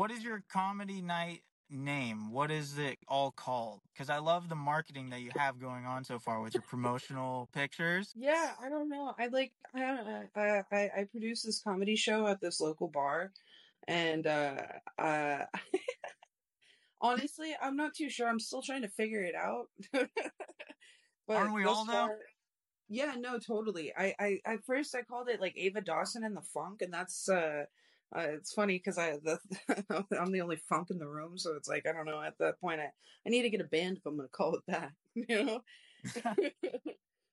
what is your comedy night name? What is it all called? Because I love the marketing that you have going on so far with your promotional pictures. Yeah, I don't know. I like I I I, I produce this comedy show at this local bar, and uh, uh honestly, I'm not too sure. I'm still trying to figure it out. but Aren't we all though? Yeah, no, totally. I, I at first I called it like Ava Dawson and the Funk, and that's uh, uh it's funny because I the, I'm the only funk in the room, so it's like I don't know. At that point, I I need to get a band if I'm gonna call it that, you know.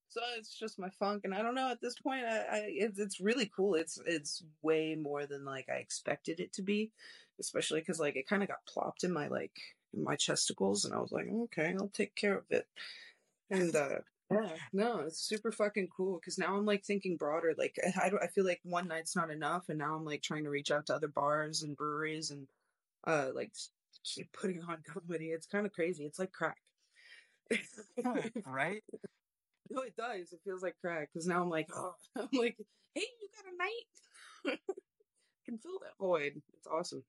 so it's just my funk, and I don't know. At this point, I, I it's it's really cool. It's it's way more than like I expected it to be, especially because like it kind of got plopped in my like in my chesticles, and I was like, okay, I'll take care of it. And uh yeah, no, it's super fucking cool because now I'm like thinking broader. Like I don't, I feel like one night's not enough, and now I'm like trying to reach out to other bars and breweries and uh like keep putting on comedy. It's kind of crazy. It's like crack, right? No, it does. It feels like crack because now I'm like, oh, I'm like, hey, you got a night? I can fill that void. It's awesome.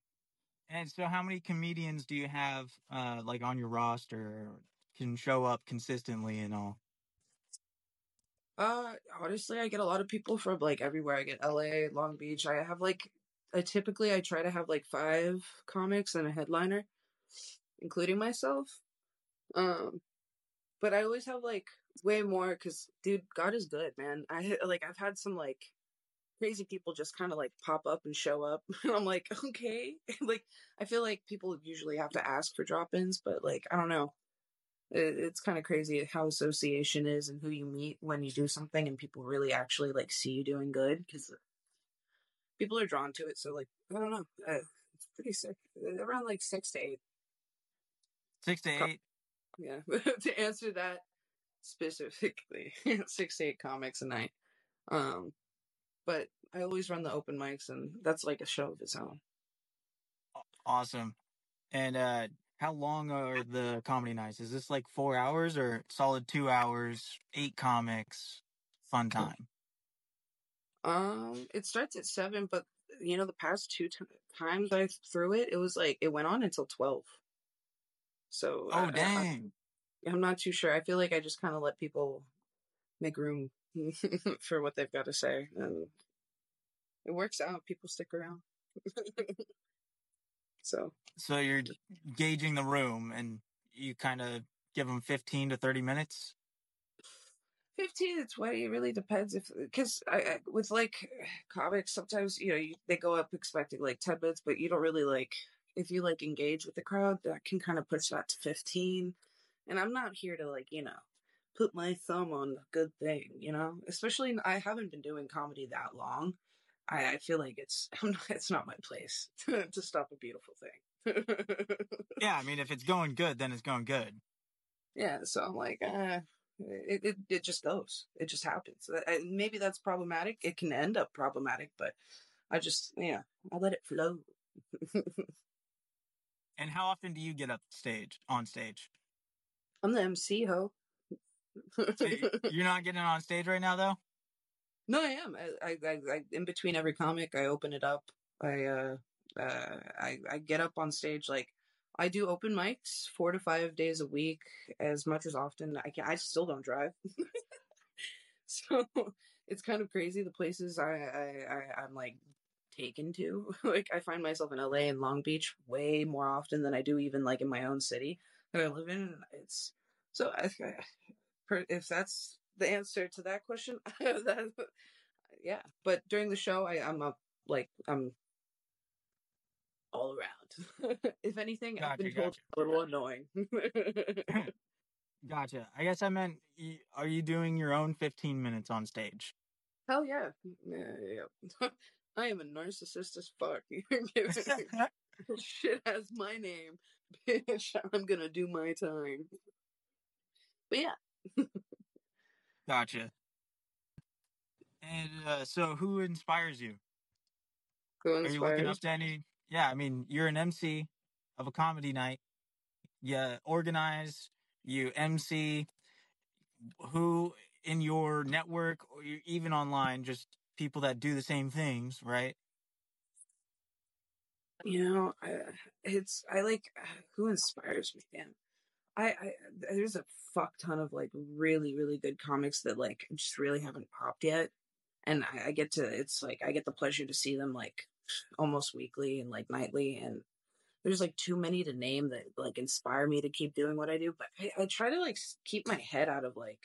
And so, how many comedians do you have, uh, like on your roster, can show up consistently and all? Uh, honestly, I get a lot of people from like everywhere. I get LA, Long Beach. I have like, I typically I try to have like five comics and a headliner, including myself. Um, but I always have like way more because, dude, God is good, man. I like I've had some like crazy people just kind of like pop up and show up, and I'm like, okay, like I feel like people usually have to ask for drop-ins, but like I don't know it's kind of crazy how association is and who you meet when you do something and people really actually like see you doing good because people are drawn to it so like i don't know uh, it's pretty sick uh, around like six to eight. Six to eight? Yeah to answer that specifically six to eight comics a night um but i always run the open mics and that's like a show of its own. Awesome and uh how long are the comedy nights? Is this like four hours or solid two hours, eight comics, fun time? Um, it starts at seven, but you know, the past two t- times I threw it, it was like it went on until twelve. So oh dang, I, I'm not too sure. I feel like I just kind of let people make room for what they've got to say, and it works out. People stick around. So, so you're gauging the room and you kind of give them 15 to 30 minutes? 15 to 20 it really depends if because I, I, with like comics sometimes you know you, they go up expecting like 10 minutes but you don't really like if you like engage with the crowd that can kind of push that to 15 and i'm not here to like you know put my thumb on the good thing you know? Especially i haven't been doing comedy that long I, I feel like it's not, it's not my place to, to stop a beautiful thing. yeah, I mean, if it's going good, then it's going good. Yeah, so I'm like, uh, it, it it just goes. It just happens. Uh, maybe that's problematic. It can end up problematic, but I just yeah, I let it flow. and how often do you get up stage on stage? I'm the MC ho. so you're not getting on stage right now, though. No, I am. I, I, I, in between every comic, I open it up. I, uh, uh, I, I get up on stage. Like, I do open mics four to five days a week, as much as often. I can. I still don't drive, so it's kind of crazy. The places I, I, I I'm like taken to. like, I find myself in LA and Long Beach way more often than I do even like in my own city that I live in. It's so. I, if that's the answer to that question. that, yeah, but during the show, I, I'm a, like I'm all around. if anything, gotcha, I've been told gotcha. a little annoying. gotcha. I guess I meant, are you doing your own 15 minutes on stage? Hell yeah. Yeah, yeah. I am a narcissist as fuck. Shit has my name. Bitch, I'm gonna do my time. But yeah. Gotcha. And uh, so, who inspires you? Who inspires? Are you looking up to any? Yeah, I mean, you're an MC of a comedy night. You organize, you MC. Who in your network or even online, just people that do the same things, right? You know, I, it's I like who inspires me, man. I, I there's a fuck ton of like really really good comics that like just really haven't popped yet, and I, I get to it's like I get the pleasure to see them like almost weekly and like nightly, and there's like too many to name that like inspire me to keep doing what I do. But I, I try to like keep my head out of like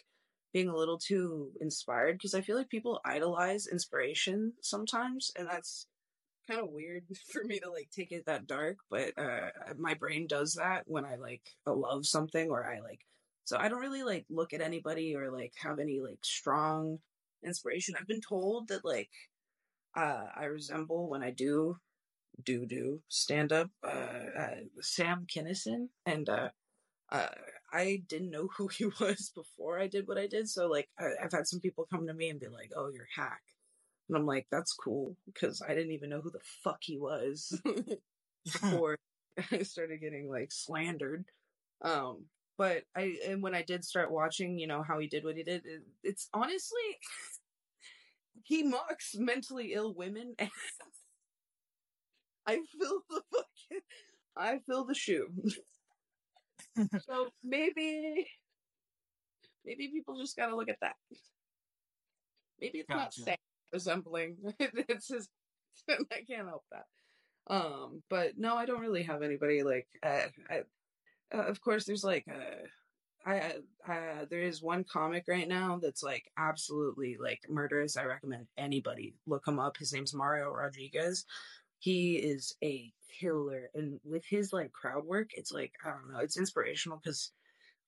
being a little too inspired because I feel like people idolize inspiration sometimes, and that's kind of weird for me to like take it that dark. But uh, my brain does that when I like love something or I like. So I don't really like look at anybody or like have any like strong inspiration. I've been told that like uh, I resemble when I do do do stand up uh, uh, Sam Kinison and uh, uh, I didn't know who he was before I did what I did. So like I, have had some people come to me and be like, "Oh, you're hack," and I'm like, "That's cool," because I didn't even know who the fuck he was before I started getting like slandered. Um, but I and when I did start watching, you know how he did what he did, it, it's honestly he mocks mentally ill women. I feel the fucking, I feel the shoe. so maybe, maybe people just gotta look at that. Maybe it's gotcha. not resembling. it's just I can't help that. Um, but no, I don't really have anybody like. Uh, I, uh, of course, there's like. Uh, I, uh, there is one comic right now that's like absolutely like murderous. I recommend anybody look him up. His name's Mario Rodriguez he is a killer and with his like crowd work it's like i don't know it's inspirational because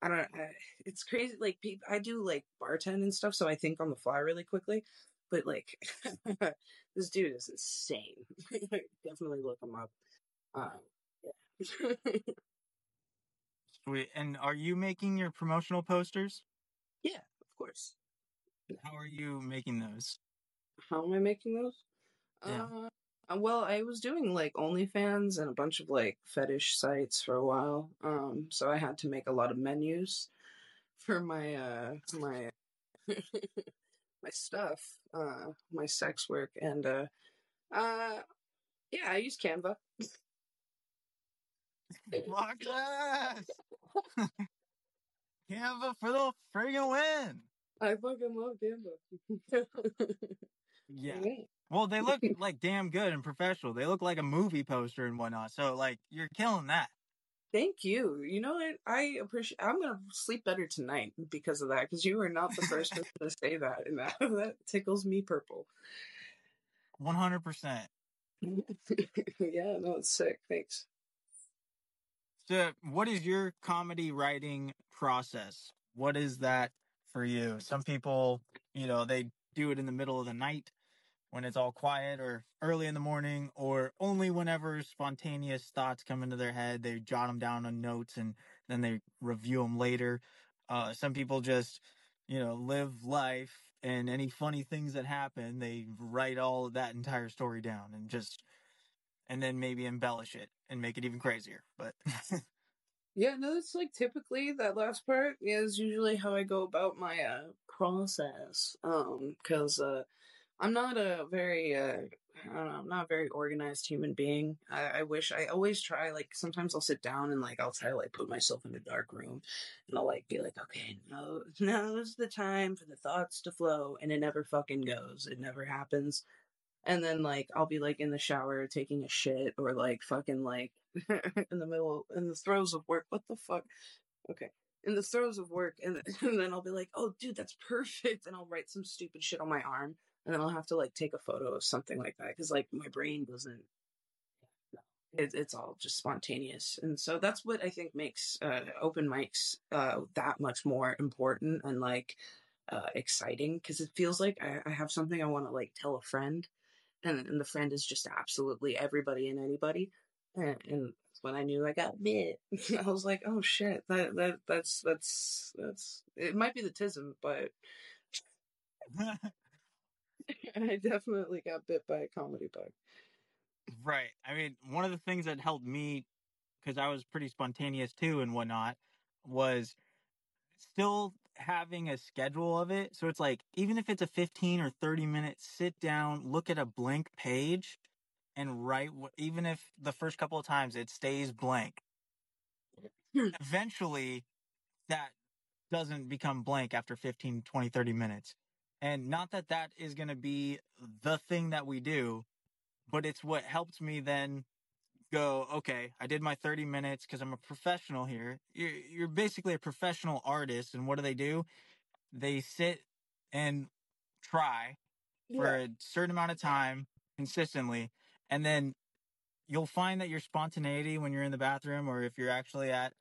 i don't know it's crazy like i do like bartend and stuff so i think on the fly really quickly but like this dude is insane. Definitely look him up. Um, yeah. sweet. And are you making your promotional posters? Yeah of course. How are you making those? How am i making those? Yeah. Uh, uh, well, I was doing like OnlyFans and a bunch of like fetish sites for a while. Um, so I had to make a lot of menus for my uh my my stuff, uh my sex work and uh uh yeah, I use Canva. Yes! Canva for the friggin' win! I fucking love Canva. yeah. Well, they look like damn good and professional. They look like a movie poster and whatnot. So, like, you're killing that. Thank you. You know what? I appreciate. I'm gonna sleep better tonight because of that. Because you were not the first person to say that, and that, that tickles me purple. One hundred percent. Yeah, no, it's sick. Thanks. So, what is your comedy writing process? What is that for you? Some people, you know, they do it in the middle of the night when it's all quiet or early in the morning or only whenever spontaneous thoughts come into their head they jot them down on notes and then they review them later. Uh, some people just you know live life and any funny things that happen they write all that entire story down and just and then maybe embellish it and make it even crazier but yeah no it's like typically that last part is usually how i go about my uh process um because uh I'm not a very, uh, I don't know, I'm not a very organized human being. I, I, wish I always try, like, sometimes I'll sit down and, like, I'll try like, put myself in a dark room and I'll, like, be like, okay, no, now's the time for the thoughts to flow. And it never fucking goes. It never happens. And then, like, I'll be, like, in the shower taking a shit or, like, fucking, like, in the middle, in the throes of work. What the fuck? Okay in the throes of work and, and, then I'll be like, oh dude, that's perfect. And I'll write some stupid shit on my arm and then I'll have to like take a photo of something like that because like my brain doesn't. It, it's all just spontaneous, and so that's what I think makes uh, open mics uh, that much more important and like uh, exciting because it feels like I, I have something I want to like tell a friend, and, and the friend is just absolutely everybody and anybody, and, and when I knew I got bit, I was like, oh shit, that that that's that's that's it might be the tism, but I definitely got bit by a comedy bug. Right. I mean, one of the things that helped me, because I was pretty spontaneous too and whatnot, was still having a schedule of it. So it's like, even if it's a 15 or 30 minute sit down, look at a blank page, and write, even if the first couple of times it stays blank, Hmm. eventually that doesn't become blank after 15, 20, 30 minutes. And not that that is going to be the thing that we do, but it's what helped me then go, okay, I did my 30 minutes because I'm a professional here. You're, you're basically a professional artist. And what do they do? They sit and try for a certain amount of time consistently. And then you'll find that your spontaneity when you're in the bathroom or if you're actually at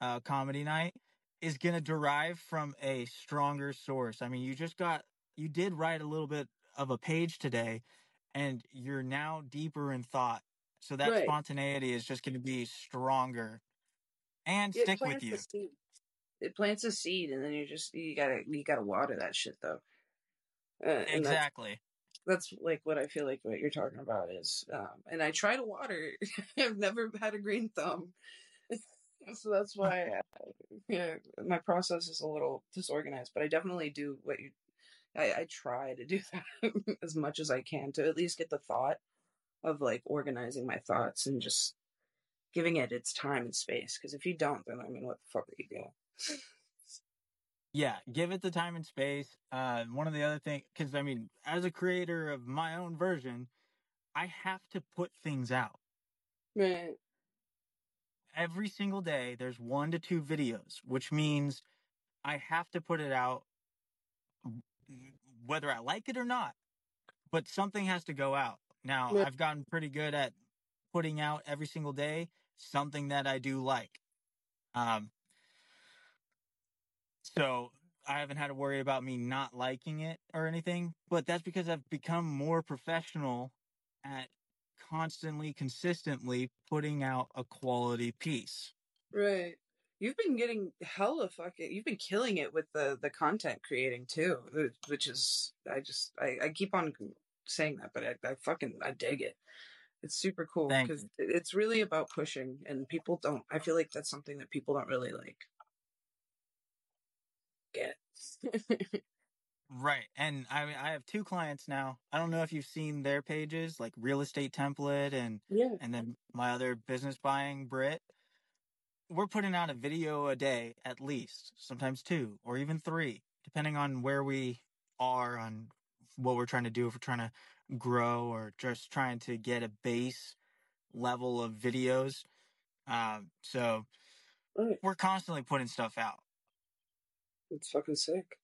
uh, comedy night is going to derive from a stronger source. I mean, you just got, you did write a little bit of a page today and you're now deeper in thought. So that Right. spontaneity is just going to be stronger and It stick with you. It plants a seed, and then you just you gotta you gotta water that shit though. Uh, and that's Exactly. that's like what I feel like what you're talking about is, um, and I try to water. I've never had a green thumb, so that's why uh, yeah, my process is a little disorganized. But I definitely do what you. I, I try to do that as much as I can to at least get the thought of like organizing my thoughts and just giving it its time and space. Because if you don't, then I mean, what the fuck are you doing? Yeah, give it the time and space. Uh, one of the other things, because I mean, as a creator of my own version, I have to put things out Right. every single day. There's one to two videos, which means I have to put it out, whether I like it or not. But something has to go out. Now, Yeah. I've gotten pretty good at putting out every single day something that I do like. Um, So I haven't had to worry about me not liking it or anything, but that's because I've become more professional at constantly, consistently putting out a quality piece. Right. You've been getting hella fucking. You've been killing it with the the content creating too, which is I just I, I keep on saying that, but I, I fucking I dig it. It's super cool because it's really about pushing, and people don't. I feel like that's something that people don't really like get. Right. And I mean, I have two clients now. I don't know if you've seen their pages, like Real Estate Template and yeah. and then my other business buying Brit. We're putting out a video a day at least, sometimes two or even three, depending on where we are on what we're trying to do. If we're trying to grow or just trying to get a base level of videos. Um, so Right. we're constantly putting stuff out, It's fucking sick.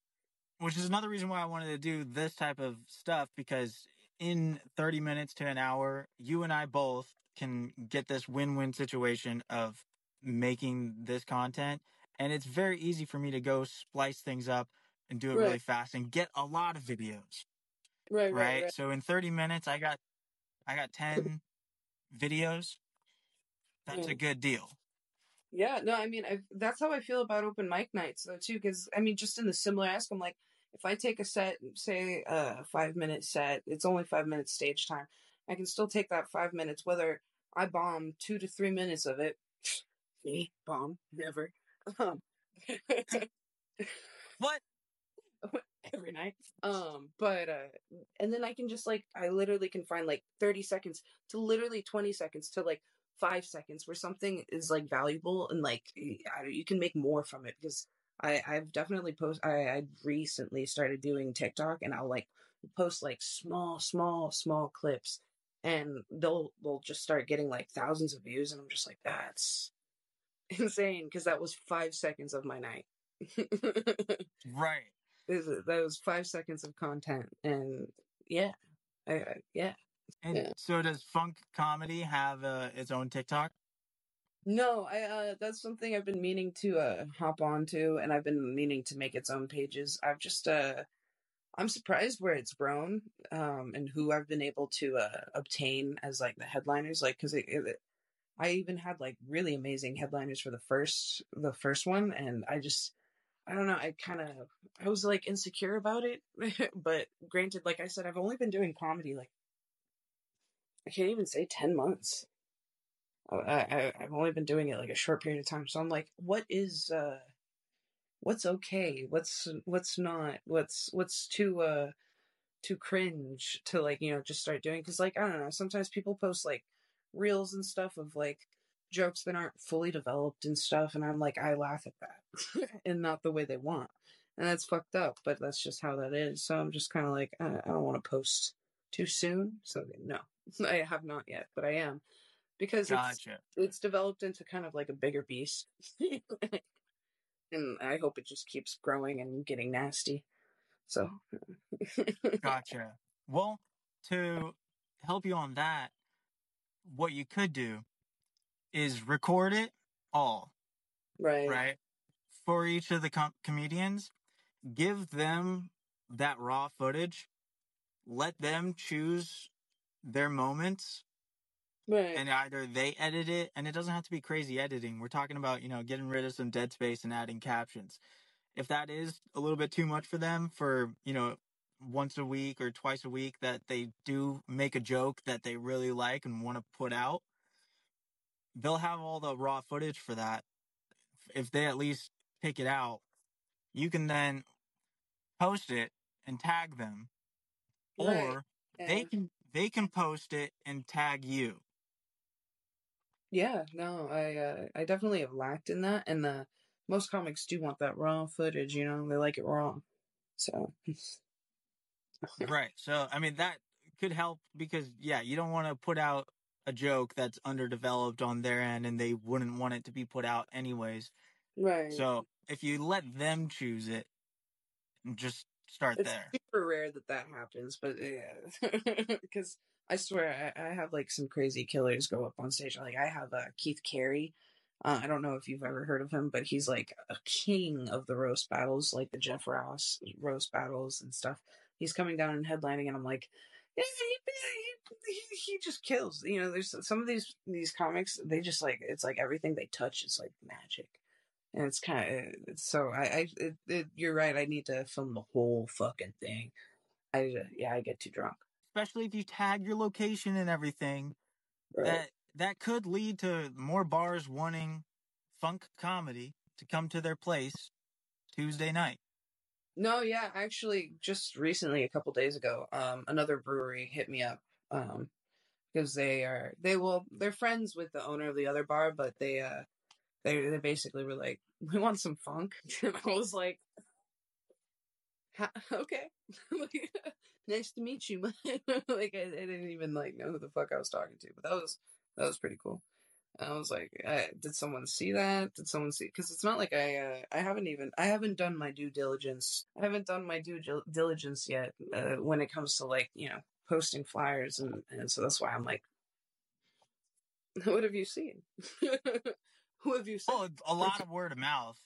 which is another reason why I wanted to do this type of stuff because in 30 minutes to an hour, you and I both can get this win-win situation of making this content. And it's very easy for me to go splice things up and do it really fast and get a lot of videos. Right. Right. right? Right. So in 30 minutes, I got, I got 10 videos. That's Yeah. a good deal. Yeah, no, I mean, I, that's how I feel about open mic nights, though, too. Because I mean, just in the similar ask, I'm like, if I take a set, say a five minute set, it's only five minutes stage time. I can still take that five minutes, whether I bomb two to three minutes of it. Me bomb never. Um, What? every night. Um, but uh and then I can just like I literally can find like 30 seconds to literally 20 seconds to like 5 seconds where something is like valuable and like you can make more from it because I I've definitely post I I recently started doing TikTok and I'll like post like small small small clips and they'll they'll just start getting like thousands of views and I'm just like that's insane because that was 5 seconds of my night. Right. that was five seconds of content and yeah I, I, yeah And Yeah. so does Funk Comedy have uh, its own TikTok? no i uh that's something i've been meaning to uh hop on to and i've been meaning to make its own pages i've just uh i'm surprised where it's grown um and who i've been able to uh obtain as like the headliners like because it, it i even had like really amazing headliners for the first the first one and i just I don't know. I kind of, I was like insecure about it, but granted, like I said, I've only been doing comedy like I can't even say ten months. I, I I've only been doing it like a short period of time, so I'm like, what is uh, what's okay? What's what's not? What's what's too uh too cringe to like you know just start doing because like I don't know sometimes people post like reels and stuff of like jokes that aren't fully developed and stuff and I'm like I laugh at that and not the way they want and that's fucked up but that's just how that is so I'm just kind of like I, I don't want to post too soon so no I have not yet but I am because it's it's developed into kind of like a bigger beast and I hope it just keeps growing and getting nasty so. Gotcha. Well, to help you on that, what you could do is record it all, right right? For each of the com- comedians, give them that raw footage, let them choose their moments, right and either they edit it, and it doesn't have to be crazy editing. We're talking about, you know, getting rid of some dead space and adding captions. If that is a little bit too much for them for, you know, once a week or twice a week that they do make a joke that they really like and want to put out, they'll have all the raw footage for that. If they at least pick it out, you can then post it and tag them, Right. or they can they can post it and tag you. Yeah, no, I uh, I definitely have lacked in that, and the most comics do want that raw footage. You know, they like it raw. So right. So I mean that could help because yeah, you don't want to put out a joke that's underdeveloped on their end and they wouldn't want it to be put out anyways. right. So if you let them choose it, just start it's there. super rare that that happens, but yeah, because I swear I, I have like some crazy killers go up on stage. Like I have uh, Keith Carey. Uh, I don't know if you've ever heard of him, but he's like a king of the roast battles, like the Jeff Ross roast battles and stuff. He's coming down and headlining, and I'm like, yeah, he, he, he just kills. You know, there's some of these these comics. They just like it's like everything they touch is like magic, and it's kind of eh, so. I, I it, it, you're right. I need to film the whole fucking thing. I yeah, I get too drunk. Especially if you tag your location and everything, Right. that that could lead to more bars wanting funk comedy to come to their place Tuesday night. No, yeah, actually, just recently, a couple days ago, um, another brewery hit me up, um, because they are they will they're friends with the owner of the other bar, but they uh they they basically were like, we want some funk, I was like, okay, nice to meet you, like I, I didn't even like know who the fuck I was talking to, but that was that was pretty cool. I was like, uh, did someone see that? Did someone see? Because it's not like I, uh, I haven't even, I haven't done my due diligence. I haven't done my due diligence yet uh, when it comes to like, you know, posting flyers, and, and so that's why I'm like, what have you seen? Who have you seen? Well, a lot of word of mouth.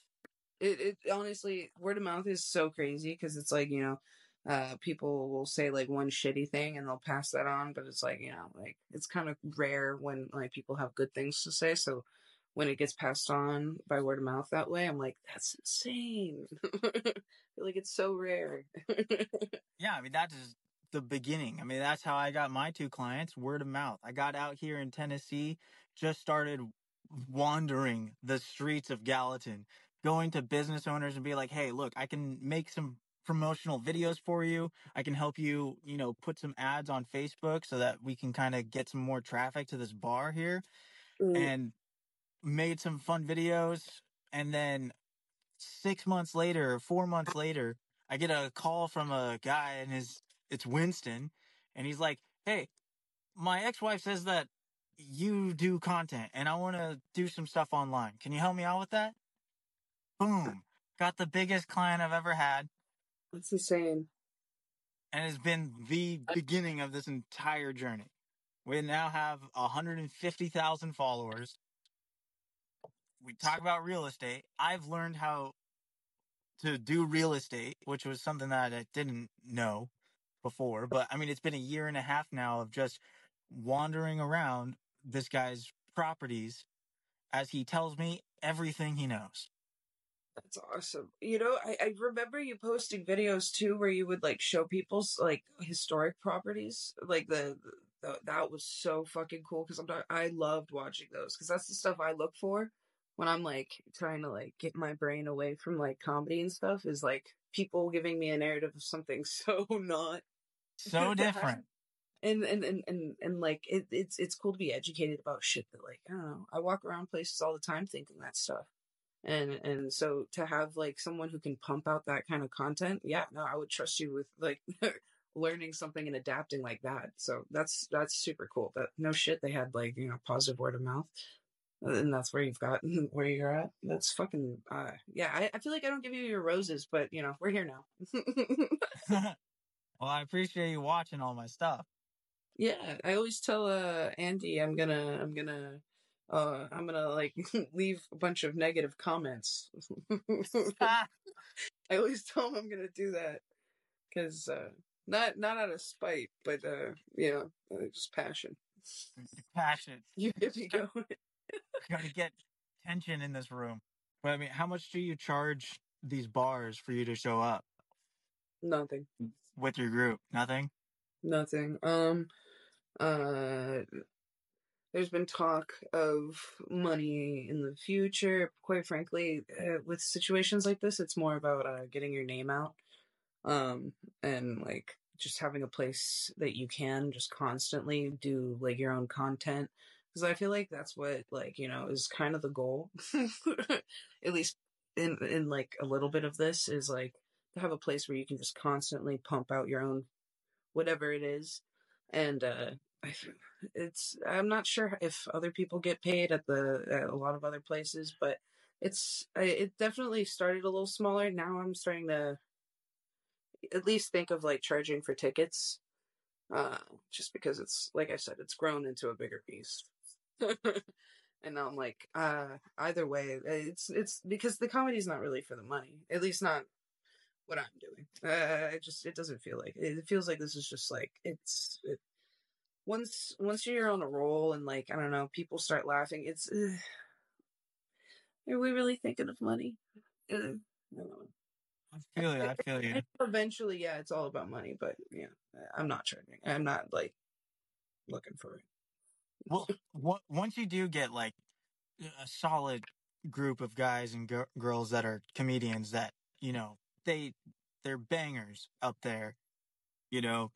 it, it honestly word of mouth is so crazy because it's like you know uh people will say like one shitty thing and they'll pass that on but it's like you know like it's kind of rare when like people have good things to say so when it gets passed on by word of mouth that way i'm like that's insane like it's so rare Yeah, I mean that is the beginning. I mean that's how I got my two clients, word of mouth. I got out here in Tennessee, just started wandering the streets of Gallatin, going to business owners and be like, "Hey, look, I can make some promotional videos for you. I can help you, you know, put some ads on Facebook so that we can kind of get some more traffic to this bar here." Mm. and made some fun videos. And then six months later, four months later, I get a call from a guy and his it's Winston, and he's like, "Hey, my ex-wife says that you do content, and I want to do some stuff online. Can you help me out with that?" Uh. Boom, got the biggest client I've ever had, it's insane and it's been the beginning of this entire journey. We now have 150,000 followers. We talk about real estate. I've learned how to do real estate, which was something that I didn't know before. But I mean, it's been a year and a half now of just wandering around this guy's properties as he tells me everything he knows. That's awesome. You know, I, I remember you posting videos too where you would like show people's like historic properties. Like the, the that was so fucking cool because I'm not, I loved watching those because that's the stuff I look for when I'm like trying to like get my brain away from like comedy and stuff is like people giving me a narrative of something so not So different. and, and and and and like it, it's it's cool to be educated about shit that like I don't know. I walk around places all the time thinking that stuff, and and so to have like someone who can pump out that kind of content, yeah, no, I would trust you with like learning something and adapting like that. So that's that's super cool. That no shit, they had like you know positive word of mouth, and that's where you've got where you're at. That's fucking uh, yeah. I, I feel like I don't give you your roses, but you know we're here now. well, I appreciate you watching all my stuff. Yeah, I always tell uh Andy I'm gonna I'm gonna uh I'm gonna like leave a bunch of negative comments. I always tell him I'm gonna do that because uh not not out of spite, but uh you know uh, just passion. Passion. You get me going. Gotta get tension in this room. But I mean, how much do you charge these bars for you to show up Nothing. with your group? Nothing. Nothing. Um uh there's been talk of money in the future. Quite frankly, uh, with situations like this, it's more about uh, getting your name out, um, and like just having a place that you can just constantly do like your own content. Because I feel like that's what like you know is kind of the goal, at least in in like a little bit of this is like to have a place where you can just constantly pump out your own whatever it is and uh it's i'm not sure if other people get paid at the at a lot of other places but it's it definitely started a little smaller. Now i'm starting to at least think of like charging for tickets uh just because it's like i said it's grown into a bigger beast. And now i'm like uh either way it's it's because the comedy's not really for the money at least not what i'm doing. Uh it just it doesn't feel like it feels like this is just like it's it, once once you're on a roll and like I don't know, people start laughing. It's uh, are we really thinking of money? I don't know. I feel you. I feel you. Eventually, yeah, it's all about money. But yeah, I'm not charging. I'm not like looking for it. Well, once you do get like a solid group of guys and gir- girls that are comedians that you know they they're bangers up there, you know,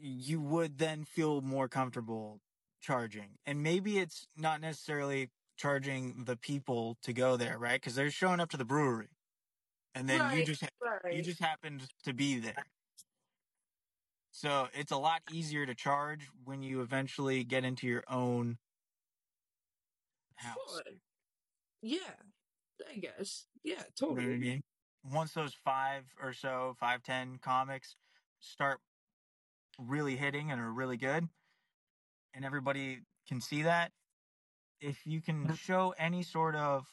you would then feel more comfortable charging. And maybe it's not necessarily charging the people to go there, right? Because they're showing up to the brewery, and then you just ha- you just happened to be there. So it's a lot easier to charge when you eventually get into your own house. Sure. Yeah, I guess. Yeah, You know what I totally. mean? Once those five or so, five, ten comics start really hitting and are really good, and everybody can see that, if you can show any sort of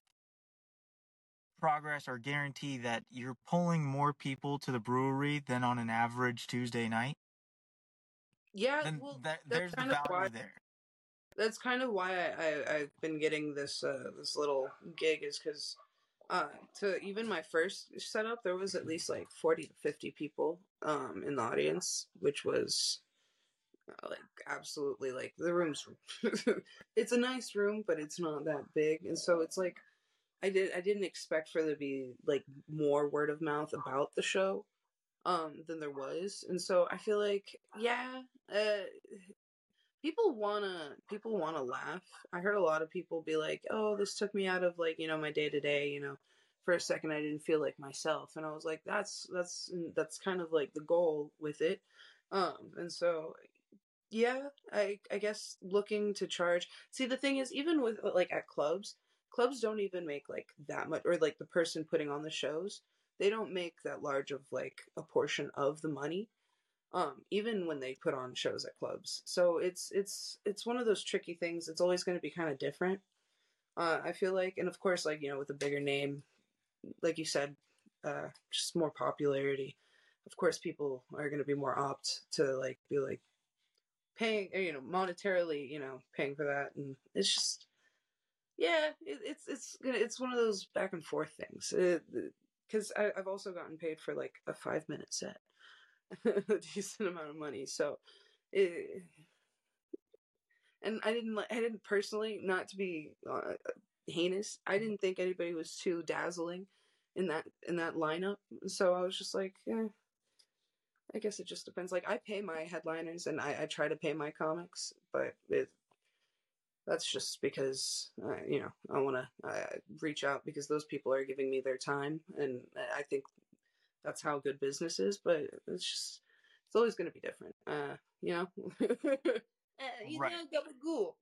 progress or guarantee that you're pulling more people to the brewery than on an average Tuesday night, Yeah, then well, that, that's there's the kind of value why there. that's kind of why I, I I've been getting this uh this little gig is because uh to even my first setup there was at least like 40 to 50 people um in the audience which was uh, like absolutely like the room's it's a nice room but it's not that big and so it's like I did I didn't expect for there to be like more word of mouth about the show um than there was and so I feel like yeah uh people wanna people wanna laugh. I heard a lot of people be like, "Oh, this took me out of like you know my day to day." You know, for a second I didn't feel like myself, and I was like, "That's that's that's kind of like the goal with it." Um, and so yeah, I I guess looking to charge. See, the thing is, even with like at clubs, clubs don't even make like that much, or like the person putting on the shows, they don't make that large of like a portion of the money um even when they put on shows at clubs. So it's it's it's one of those tricky things. It's always going to be kind of different uh i feel like. And of course like you know with a bigger name like you said uh just more popularity of course people are going to be more opt to like be like paying you know monetarily you know paying for that. And it's just yeah it, it's it's gonna it's one of those back and forth things. Because i've also gotten paid for like a five minute set a decent amount of money. So, it, and I didn't like I didn't personally not to be uh, heinous. I didn't think anybody was too dazzling in that in that lineup. So I was just like, eh. I guess it just depends. Like I pay my headliners and I, I try to pay my comics, but it that's just because uh, you know I want to reach out because those people are giving me their time, and I think that's how good business is. But it's just it's always going to be different, uh, you know. uh, you Right. know, gabagool.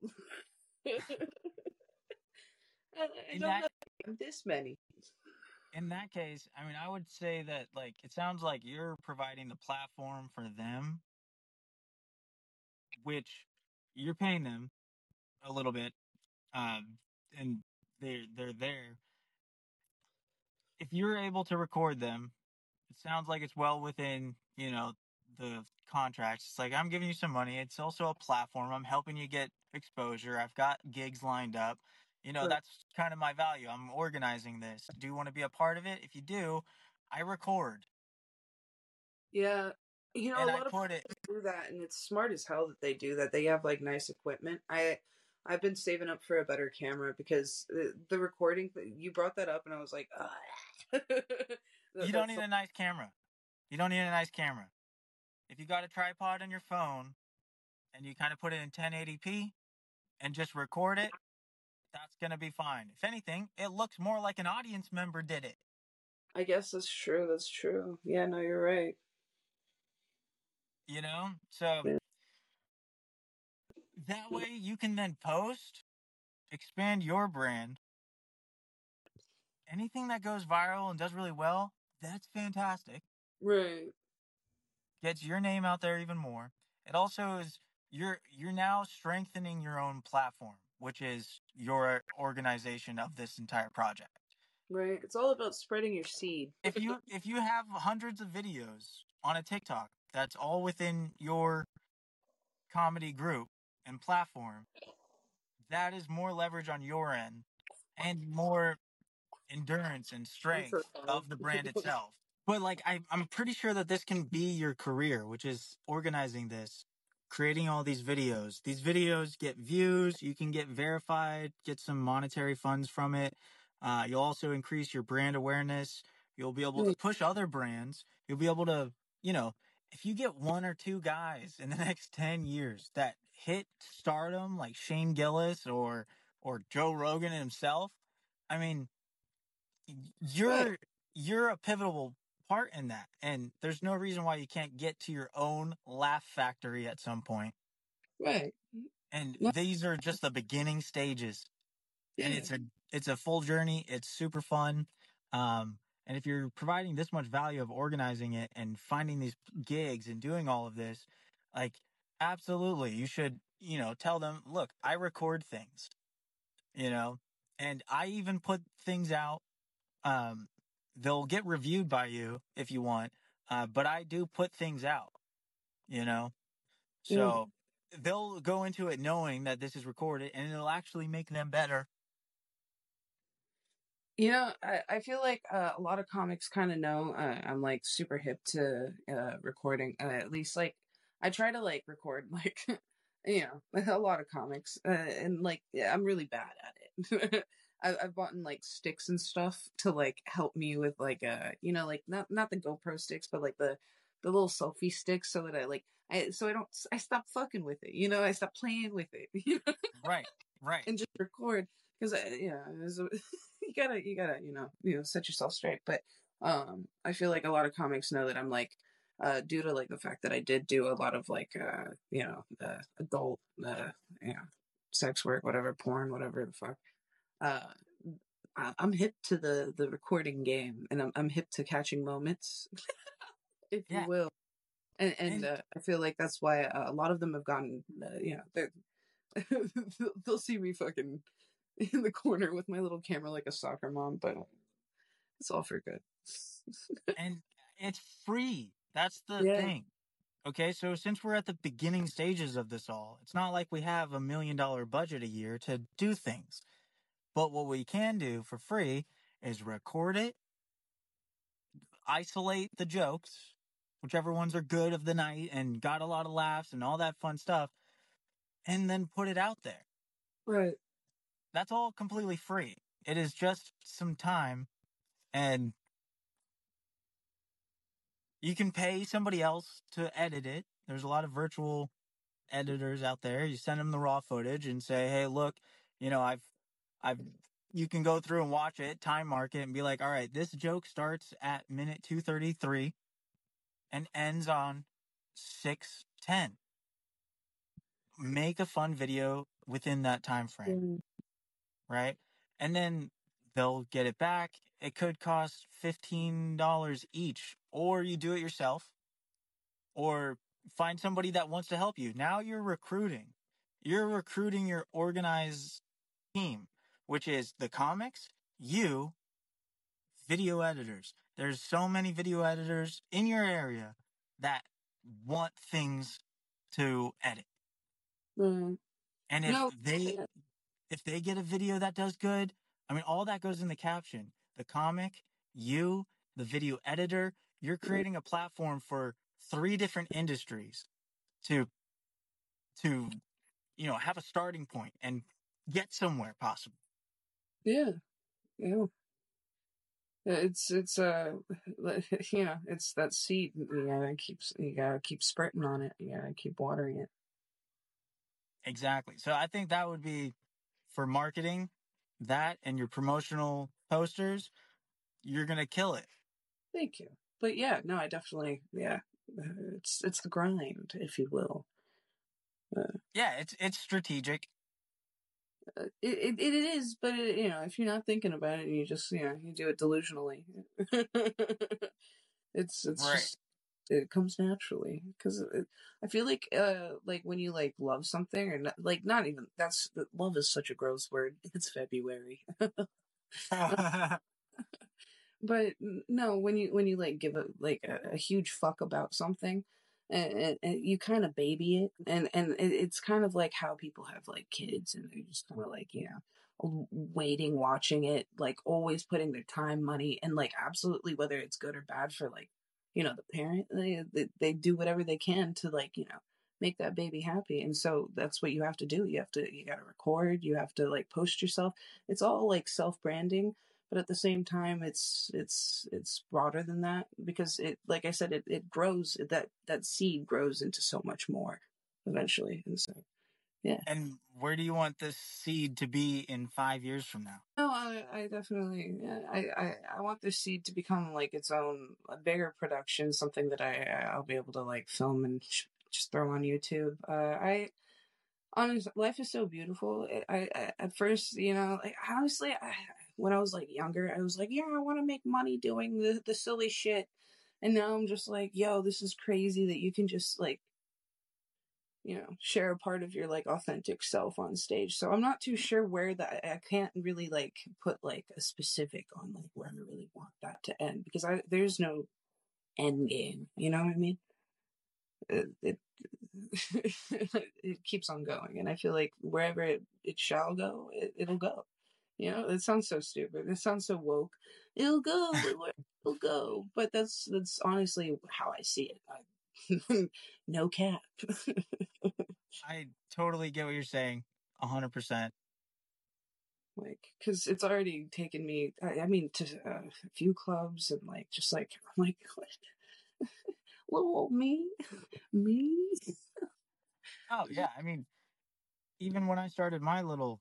I, I In don't that- know this many. in that case, I mean, I would say that like it sounds like you're providing the platform for them, which you're paying them a little bit, um, and they're they're there. If you're able to record them, it sounds like it's well within you know the contracts. It's like I'm giving you some money. It's also a platform. I'm helping you get exposure. I've got gigs lined up. You know, Right. that's kind of my value. I'm organizing this. Do you want to be a part of it? If you do, I record Yeah, you know, and a I lot of people it. do that and it's smart as hell that they do that they have like nice equipment i i've been saving up for a better camera because the, the recording you brought that up and i was like. You don't need a nice camera. You don't need a nice camera. If you got a tripod on your phone and you kind of put it in 1080p and just record it, that's going to be fine. If anything, it looks more like an audience member did it. i guess that's true that's true yeah no you're right you know so Yeah. that way you can then post expand your brand anything that goes viral and does really well that's fantastic. Right. Gets your name out there even more. It also is you're you're now strengthening your own platform which is your organization of this entire project. Right it's all about spreading your seed. If you if you have hundreds of videos on a TikTok that's all within your comedy group and platform, that is more leverage on your end and more endurance and strength of the brand itself. But like I I'm pretty sure that this can be your career, which is organizing this, creating all these videos. These videos get views, you can get verified, get some monetary funds from it. Uh, you'll also increase your brand awareness. You'll be able to push other brands. You'll be able to, you know, if you get one or two guys in the next 10 years that hit stardom like Shane Gillis or or Joe Rogan himself, I mean, you're Right. you're a pivotal part in that. And there's no reason why you can't get to your own laugh factory at some point. right And Yeah. these are just the beginning stages and it's a it's a full journey. It's super fun. Um, and if you're providing this much value of organizing it and finding these gigs and doing all of this, like absolutely, you should you know tell them, look, I record things, you know, and I even put things out. Um, they'll get reviewed by you if you want, uh, but I do put things out, you know, Yeah. so they'll go into it knowing that this is recorded and it'll actually make them better. You know, I, I feel like uh, a lot of comics kind of know uh, I'm like super hip to uh, recording. Uh, at least like I try to like record like you know a lot of comics, uh, and like yeah, I'm really bad at it. I, I've bought like sticks and stuff to like help me with like uh you know like not not the GoPro sticks, but like the the little selfie sticks, so that I like I so I don't I stop fucking with it. You know, I stop playing with it. You know? Right, right. and just record because yeah, a- you gotta you gotta you know you know set yourself straight. But um, I feel like a lot of comics know that I'm like uh due to like the fact that I did do a lot of like uh you know uh, adult uh you know sex work whatever porn whatever the fuck uh. I'm hip to the the recording game, and I'm I'm hip to catching moments, if Yeah. you will. And and And- uh, I feel like that's why uh, a lot of them have gotten, uh, you know, they're they'll- they'll see me fucking in the corner with my little camera like a soccer mom, but it's all for good. and it's free. That's the Yeah. thing. Okay, so since we're at the beginning stages of this all, it's not like we have a million dollar budget a year to do things. But what we can do for free is record it, isolate the jokes, whichever ones are good of the night and got a lot of laughs and all that fun stuff, and then put it out there. right. That's all completely free. It is just some time and You can pay somebody else to edit it. There's a lot of virtual editors out there. You send them the raw footage and say, "Hey, look, you know, I've I've you can go through and watch it, time mark it and be like, "All right, this joke starts at minute 233 and ends on 610." Make a fun video within that time frame, Mm, right? And then they'll get it back. It could cost $15 each or you do it yourself or find somebody that wants to help you. Now you're recruiting. You're recruiting your organized team, which is the comics, you, video editors. There's so many video editors in your area that want things to edit. mm. And if No, they if they get a video that does good, I mean all that goes in the caption. The comic, you, the video editor, you're creating a platform for three different industries to to you know have a starting point and get somewhere possible. Yeah, yeah. Yeah, It's it's uh know it's that seed you gotta keep you gotta keep sprinting on it you gotta keep watering it Exactly. So I think that would be for marketing, that and your promotional posters, you're to kill it. thank you but yeah no I definitely yeah uh, it's it's the grind if you will Yeah, it's it's strategic. Uh, it, it it is but it, you know if you're not thinking about it you just you know you do it delusionally. It's it's Right. just it comes naturally because I feel like uh like when you like love something or not, like not even that's love is such a gross word. It's February. But no when you when you like give a like a, a huge fuck about something and, and, you kind of baby it and and it's kind of like how people have like kids and they're just kind of like you know waiting watching it like always putting their time money and like absolutely whether it's good or bad for like you know the parent they they, they do whatever they can to like you know make that baby happy and so that's what you have to do you have to you got to record you have to like post yourself. It's all like self branding but at the same time it's it's it's broader than that because it like i said it, it grows that that seed grows into so much more eventually and so yeah. And where do you want this seed to be in 5 years from now? no i i definitely yeah, i i i want this seed to become like its own a bigger production something that i i'll be able to like film and sh- just throw on youtube. Uh i honestly life is so beautiful. I I- at first you know like honestly I, when i was like younger i was like yeah i want to make money doing the, the silly shit. And now i'm just like yo this is crazy that you can just like you know share a part of your like authentic self on stage. So i'm not too sure where that i can't really like put like a specific on like where i really want that to end because i there's no end game you know what i mean? Uh, it, it it keeps on going and i feel like wherever it, it shall go it, it'll go you know it sounds so stupid. It sounds so woke. It'll go it'll go. But that's that's honestly how i see it. I, no cap. I totally get what you're saying. 100%. like because it's already taken me i, I mean to uh, a few clubs and like just like i'm like what? little old me? Me? Oh yeah, I mean, even when I started my little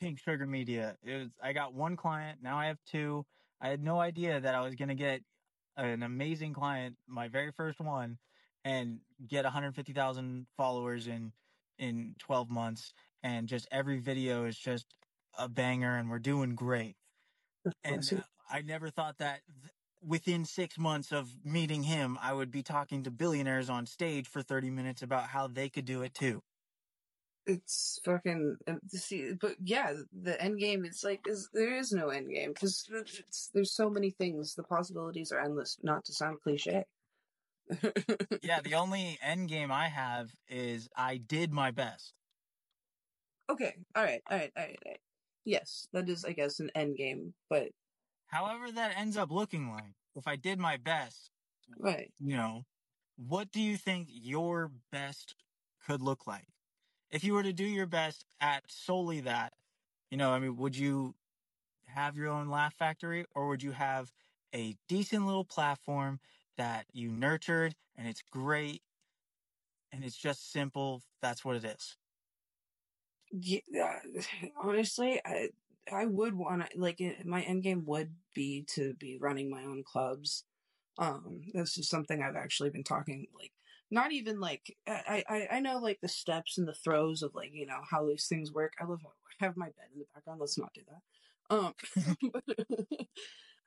pink sugar media, it was I got one client. Now I have two. I had no idea that I was gonna get an amazing client, my very first one, and get 150,000 followers in in 12 months. And just every video is just a banger, and we're doing great. And I never thought that th- within six months of meeting him, I would be talking to billionaires on stage for 30 minutes about how they could do it too. It's fucking see but yeah the end game it's like is there is no end game because there's so many things the possibilities are endless not to sound cliche Yeah, the only end game I have is I did my best. okay all right all right all right all right yes that is i guess an end game but However, that ends up looking like, if I did my best, right you know, what do you think your best could look like? If you were to do your best at solely that, you know, I mean, would you have your own laugh factory or would you have a decent little platform, that you nurtured and it's great and it's just simple. That's what it is. Yeah, honestly, I I would want to like my end game would be to be running my own clubs. Um, this is something I've actually been talking like not even like I, I I know like the steps and the throws of like you know how these things work. I love I have my bed in the background. Let's not do that. Um,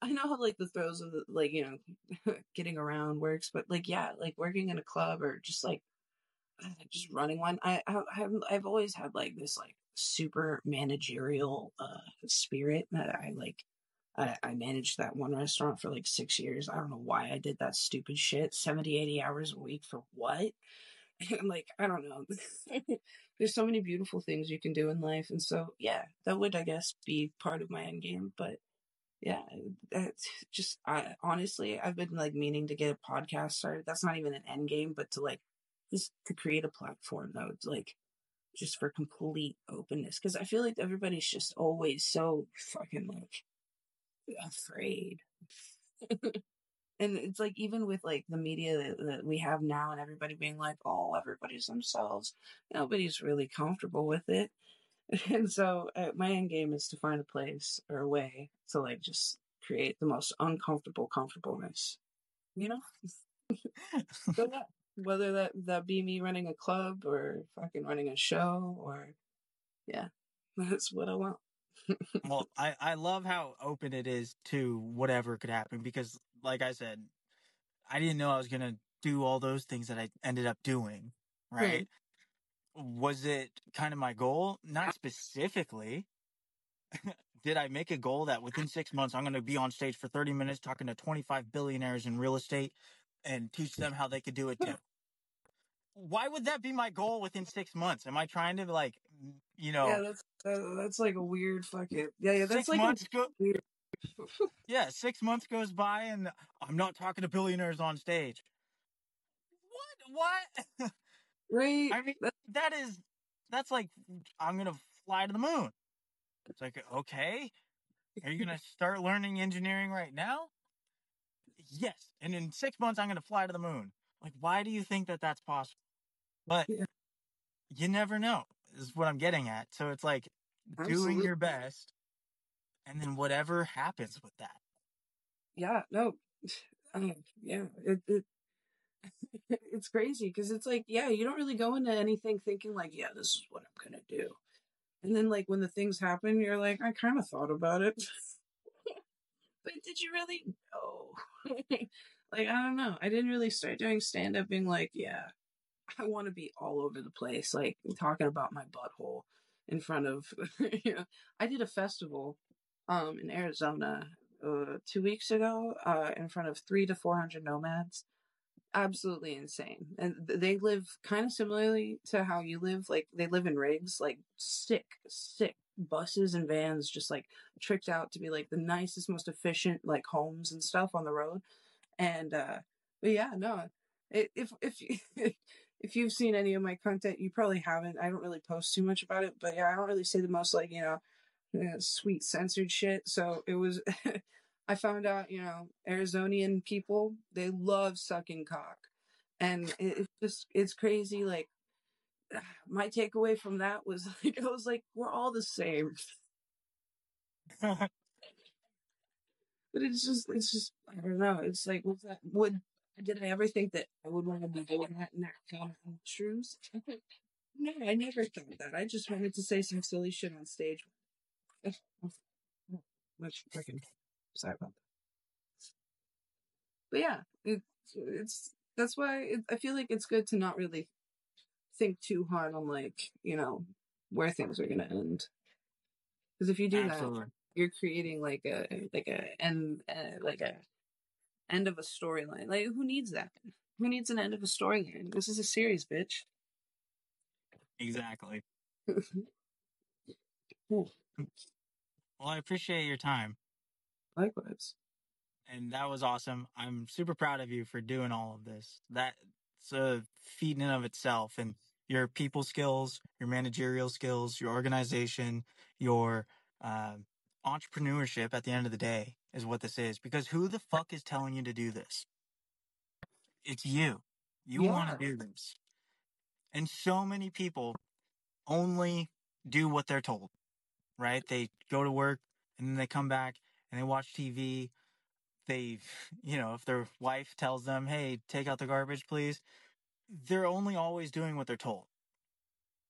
I know how like the throws of the, like you know getting around works, but like yeah, like working in a club or just like just running one. I, I have I've always had like this like super managerial uh spirit that I like I, I managed that one restaurant for like six years. I don't know why I did that stupid shit. 70, 80 hours a week for what? And like, I don't know. There's so many beautiful things you can do in life. And so, yeah, that would, I guess, be part of my end game. But yeah, that's just, I honestly, I've been like meaning to get a podcast started. That's not even an end game, but to like, just to create a platform though, like, just for complete openness. Cause I feel like everybody's just always so fucking like, afraid. and it's like even with like the media that, that, we have now and everybody being like, oh, everybody's themselves. Nobody's really comfortable with it. And so uh, my end game is to find a place or a way to like just create the most uncomfortable comfortableness. You know? so yeah, whether that that be me running a club or fucking running a show or yeah, that's what I want well, I, I love how open it is to whatever could happen because, like I said, I didn't know I was going to do all those things that I ended up doing. Right? right. Was it kind of my goal? Not specifically. Did I make a goal that within six months I'm going to be on stage for 30 minutes talking to 25 billionaires in real estate and teach them how they could do it too? Hmm. why would that be my goal within six months? Am I trying to like, you know? Yeah, that's uh, that's like a weird fucking yeah. yeah that's six like months go- weird. yeah, six months goes by and I'm not talking to billionaires on stage. What? What? Right. I mean, that is that's like I'm gonna fly to the moon. It's like okay, are you gonna start learning engineering right now? Yes, and in six months I'm gonna fly to the moon. Like, why do you think that that's possible? But yeah. you never know, is what I'm getting at. So it's like Absolutely. doing your best and then whatever happens with that. Yeah, no. Um, yeah, it, it it's crazy because it's like, yeah, you don't really go into anything thinking like, yeah, this is what I'm gonna do. And then like when the things happen, you're like, I kind of thought about it. but did you really? No. like, I don't know. I didn't really start doing stand up being like, yeah, I want to be all over the place, like talking about my butthole in front of, you know, I did a festival, um, in Arizona, uh, two weeks ago, uh, in front of three to 400 nomads. Absolutely insane. And they live kind of similarly to how you live. Like they live in rigs, like sick, sick buses and vans, just like tricked out to be like the nicest, most efficient, like homes and stuff on the road. And, uh, but yeah, no, if, if, if you've seen any of my content, you probably haven't. I don't really post too much about it, but yeah, I don't really say the most like, you know, sweet censored shit. So it was, I found out, you know, Arizonian people, they love sucking cock. And it, it's just, it's crazy. Like, my takeaway from that was like, I was like, we're all the same. but it's just, it's just, I don't know. It's like, what's that? Would did I ever think that I would want to be doing that in that kind of shrooms? no, I never thought that. I just wanted to say some silly shit on stage. Much freaking sorry about that. But yeah, it, it's that's why it, I feel like it's good to not really think too hard on like you know where things are gonna end. Because if you do Absolutely. that, you're creating like a like a and uh, like a end of a storyline. Like, who needs that? Who needs an end of a storyline? This is a series, bitch. Exactly. well, I appreciate your time. Likewise. And that was awesome. I'm super proud of you for doing all of this. That's a feat in of itself. And your people skills, your managerial skills, your organization, your uh, entrepreneurship at the end of the day is what this is. Because who the fuck is telling you to do this? it's you. You Yeah. want to do this. And so many people only do what they're told, right? They go to work and then they come back and they watch TV. They, you know, if their wife tells them, hey, take out the garbage, please, they're only always doing what they're told.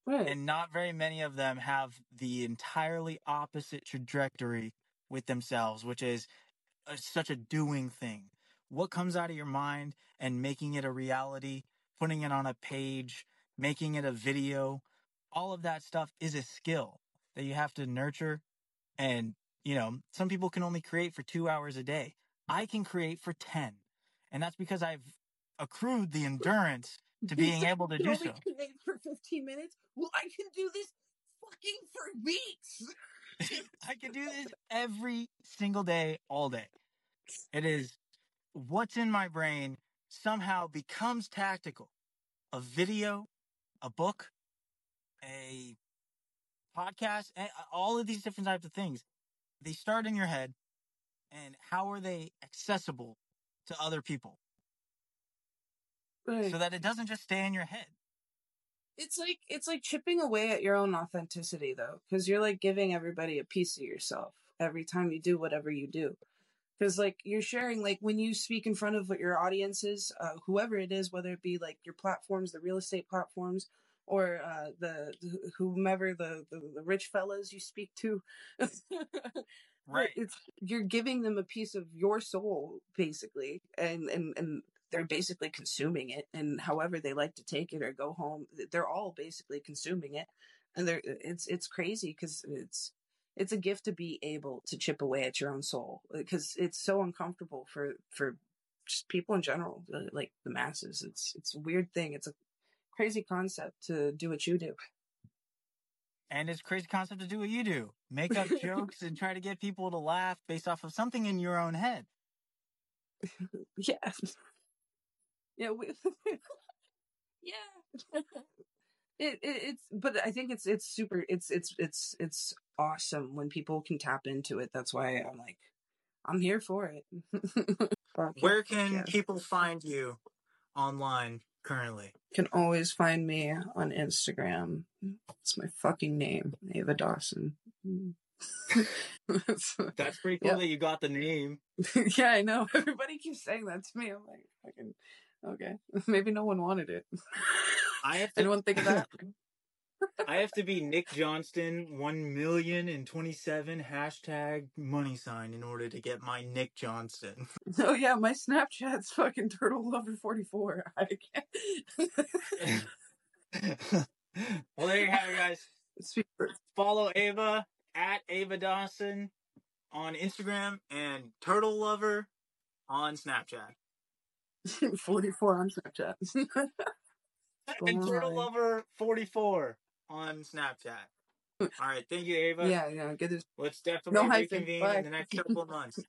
Right. And not very many of them have the entirely opposite trajectory with themselves, which is a, such a doing thing. What comes out of your mind and making it a reality, putting it on a page, making it a video, all of that stuff is a skill that you have to nurture. And, you know, some people can only create for two hours a day. I can create for 10. And that's because I've accrued the endurance to being able to do so. for 15 minutes. Well, I can do this fucking for weeks. I can do this every single day, all day. It is what's in my brain somehow becomes tactical. A video, a book, a podcast, all of these different types of things. They start in your head, and how are they accessible to other people Right. so that it doesn't just stay in your head? it's like it's like chipping away at your own authenticity though because you're like giving everybody a piece of yourself every time you do whatever you do because like you're sharing like when you speak in front of what your audience is uh, whoever it is whether it be like your platforms the real estate platforms or uh, the whomever the, the the rich fellas you speak to Right. it's you're giving them a piece of your soul basically and and and they're basically consuming it and however they like to take it or go home they're all basically consuming it and they're it's it's crazy because it's it's a gift to be able to chip away at your own soul because it's so uncomfortable for for just people in general uh, like the masses it's it's a weird thing it's a crazy concept to do what you do And it's a crazy concept to do what you do. Make up jokes and try to get people to laugh based off of something in your own head. yeah yeah we, yeah it, it it's but i think it's it's super it's it's it's it's awesome when people can tap into it that's why i'm like i'm here for it Where can yeah. people find you online currently? can always find me on instagram it's my fucking name ava dawson That's pretty cool Yep. that you got the name. yeah i know everybody keeps saying that to me i'm like fucking okay maybe no one wanted it I have to anyone think of that I have to be Nick Johnston one million and twenty seven hashtag money sign in order to get my Nick Johnston. Oh yeah, my Snapchat's fucking turtle lover forty four. I can't. well there you have it guys. Follow Ava at Ava Dawson on Instagram and Turtle Lover on Snapchat. forty four on Snapchat. And Turtle. Lover forty four on Snapchat. All right, thank you, Ava. yeah, yeah. Get this. Let's definitely No reconvene in the next couple of months.